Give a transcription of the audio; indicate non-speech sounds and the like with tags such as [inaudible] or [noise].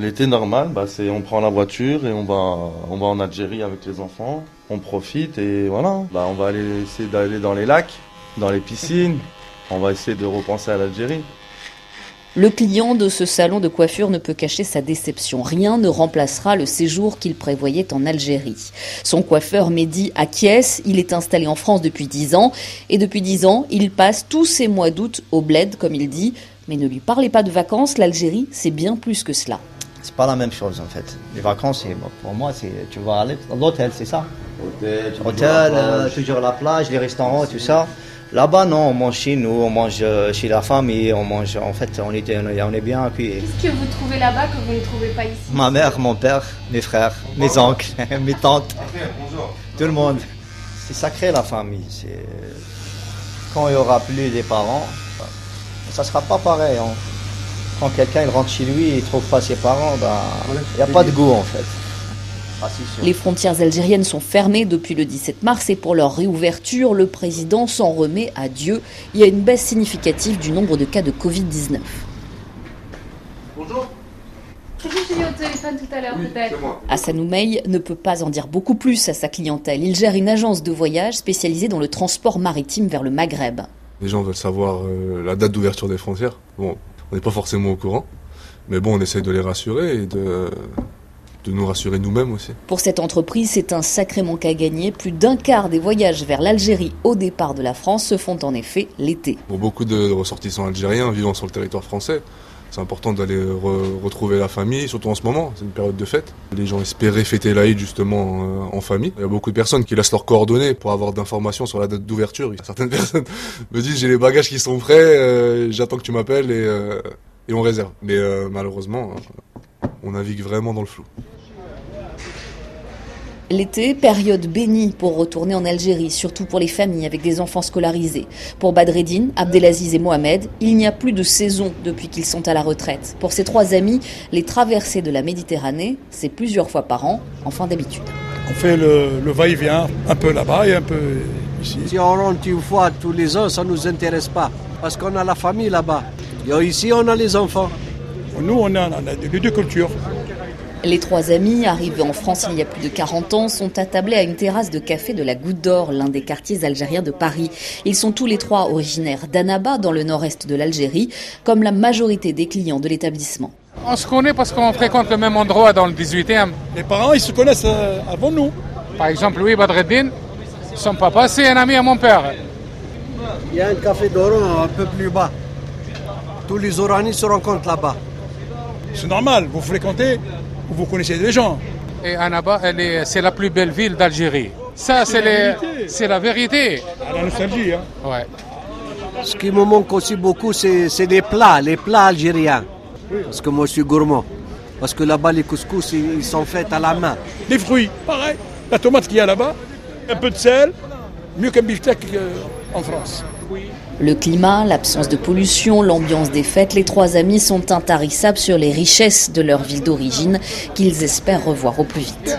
L'été normal, bah, c'est on prend la voiture et on va, on va en Algérie avec les enfants. On profite et voilà. Bah, on va aller essayer d'aller dans les lacs, dans les piscines. On va essayer de repenser à l'Algérie. Le client de ce salon de coiffure ne peut cacher sa déception. Rien ne remplacera le séjour qu'il prévoyait en Algérie. Son coiffeur Mehdi acquiesce. Il est installé en France depuis 10 ans. Et depuis 10 ans, il passe tous ses mois d'août au bled, comme il dit. Mais ne lui parlez pas de vacances, l'Algérie, c'est bien plus que cela. C'est pas la même chose en fait. Les vacances, pour moi, c'est tu vas à l'hôtel, c'est ça? Hôtel, Hôtel, euh, toujours la plage, les restaurants, tout ça. Là-bas, non, on mange chez nous, on mange euh, chez la famille, on mange. En fait, on, était, on est bien accueillis. Qu'est-ce que vous trouvez là-bas que vous ne trouvez pas ici? Ma mère, mon père, mes frères, mes oncles, [laughs] mes tantes, tout le monde. C'est sacré la famille. C'est quand il y aura plus des parents, ça sera pas pareil. hein. Quand quelqu'un il rentre chez lui, il trouve pas ses parents, ben, il n'y a pas de goût en fait. Ah, c'est. Les frontières algériennes sont fermées depuis le 17 mars et pour leur réouverture, le président s'en remet à Dieu. Il y a une baisse significative du nombre de cas de Covid-19. C'est vous que j'ai eu au téléphone tout à l'heure, peut-être Hassan Oumey ne peut pas en dire beaucoup plus à sa clientèle. Il gère une agence de voyage spécialisée dans le transport maritime vers le Maghreb. Les gens veulent savoir euh, la date d'ouverture des frontières. Bon, on n'est pas forcément au courant, mais bon, on essaye de les rassurer et de, de nous rassurer nous-mêmes aussi. Pour cette entreprise, c'est un sacré manque à gagner. Plus d'un quart des voyages vers l'Algérie au départ de la France se font en effet l'été. Pour beaucoup de ressortissants algériens vivant sur le territoire français, c'est important d'aller re- retrouver la famille, surtout en ce moment, c'est une période de fête. Les gens espéraient fêter l'Aïd justement euh, en famille. Il y a beaucoup de personnes qui laissent leurs coordonnées pour avoir d'informations sur la date d'ouverture. [laughs] Certaines personnes me disent j'ai les bagages qui sont prêts, euh, j'attends que tu m'appelles et, euh, et on réserve. Mais malheureusement, on navigue vraiment dans le flou. L'été, période bénie pour retourner en Algérie, surtout pour les familles avec des enfants scolarisés. Pour Badreddine, Abdelaziz et Mohamed, il n'y a plus de saison depuis qu'ils sont à la retraite. Pour ces trois amis, les traversées de la Méditerranée, c'est plusieurs fois par an, en fin d'habitude. On fait le, le va-et-vient, un peu là-bas et un peu ici. Si on rentre une fois tous les ans, ça ne nous intéresse pas. Parce qu'on a la famille là-bas. Et ici, on a les enfants. Nous, on a, on a les deux cultures. Les trois amis, arrivés en France il y a plus de 40 ans, sont attablés à une terrasse de café de la Goutte d'Or, l'un des quartiers algériens de Paris. Ils sont tous les trois originaires d'Annaba, dans le nord-est de l'Algérie, comme la majorité des clients de l'établissement. On se connaît parce qu'on fréquente le même endroit dans le 18e. Les parents, ils se connaissent euh, avant nous. Par exemple, Louis Badreddin, son papa, c'est un ami à mon père. Il y a un café d'Oran un peu plus bas. Tous les Oranis se rencontrent là-bas. C'est normal, vous fréquentez, vous connaissez des gens. Et Annaba, elle est- c'est la plus belle ville d'Algérie. Ça, c'est la vérité. c'est la vérité. À la nostalgie. Hein. Ouais. Ce qui me manque aussi beaucoup, c'est c'est les plats, les plats algériens. Parce que moi, je suis gourmand. Parce que là-bas, les couscous, ils ils sont faits à la main. Les fruits, pareil. La tomate qu'il y a là-bas, un peu de sel, euh. Le climat, l'absence de pollution, l'ambiance des fêtes, les trois amis sont intarissables sur les richesses de leur ville d'origine qu'ils espèrent revoir au plus vite.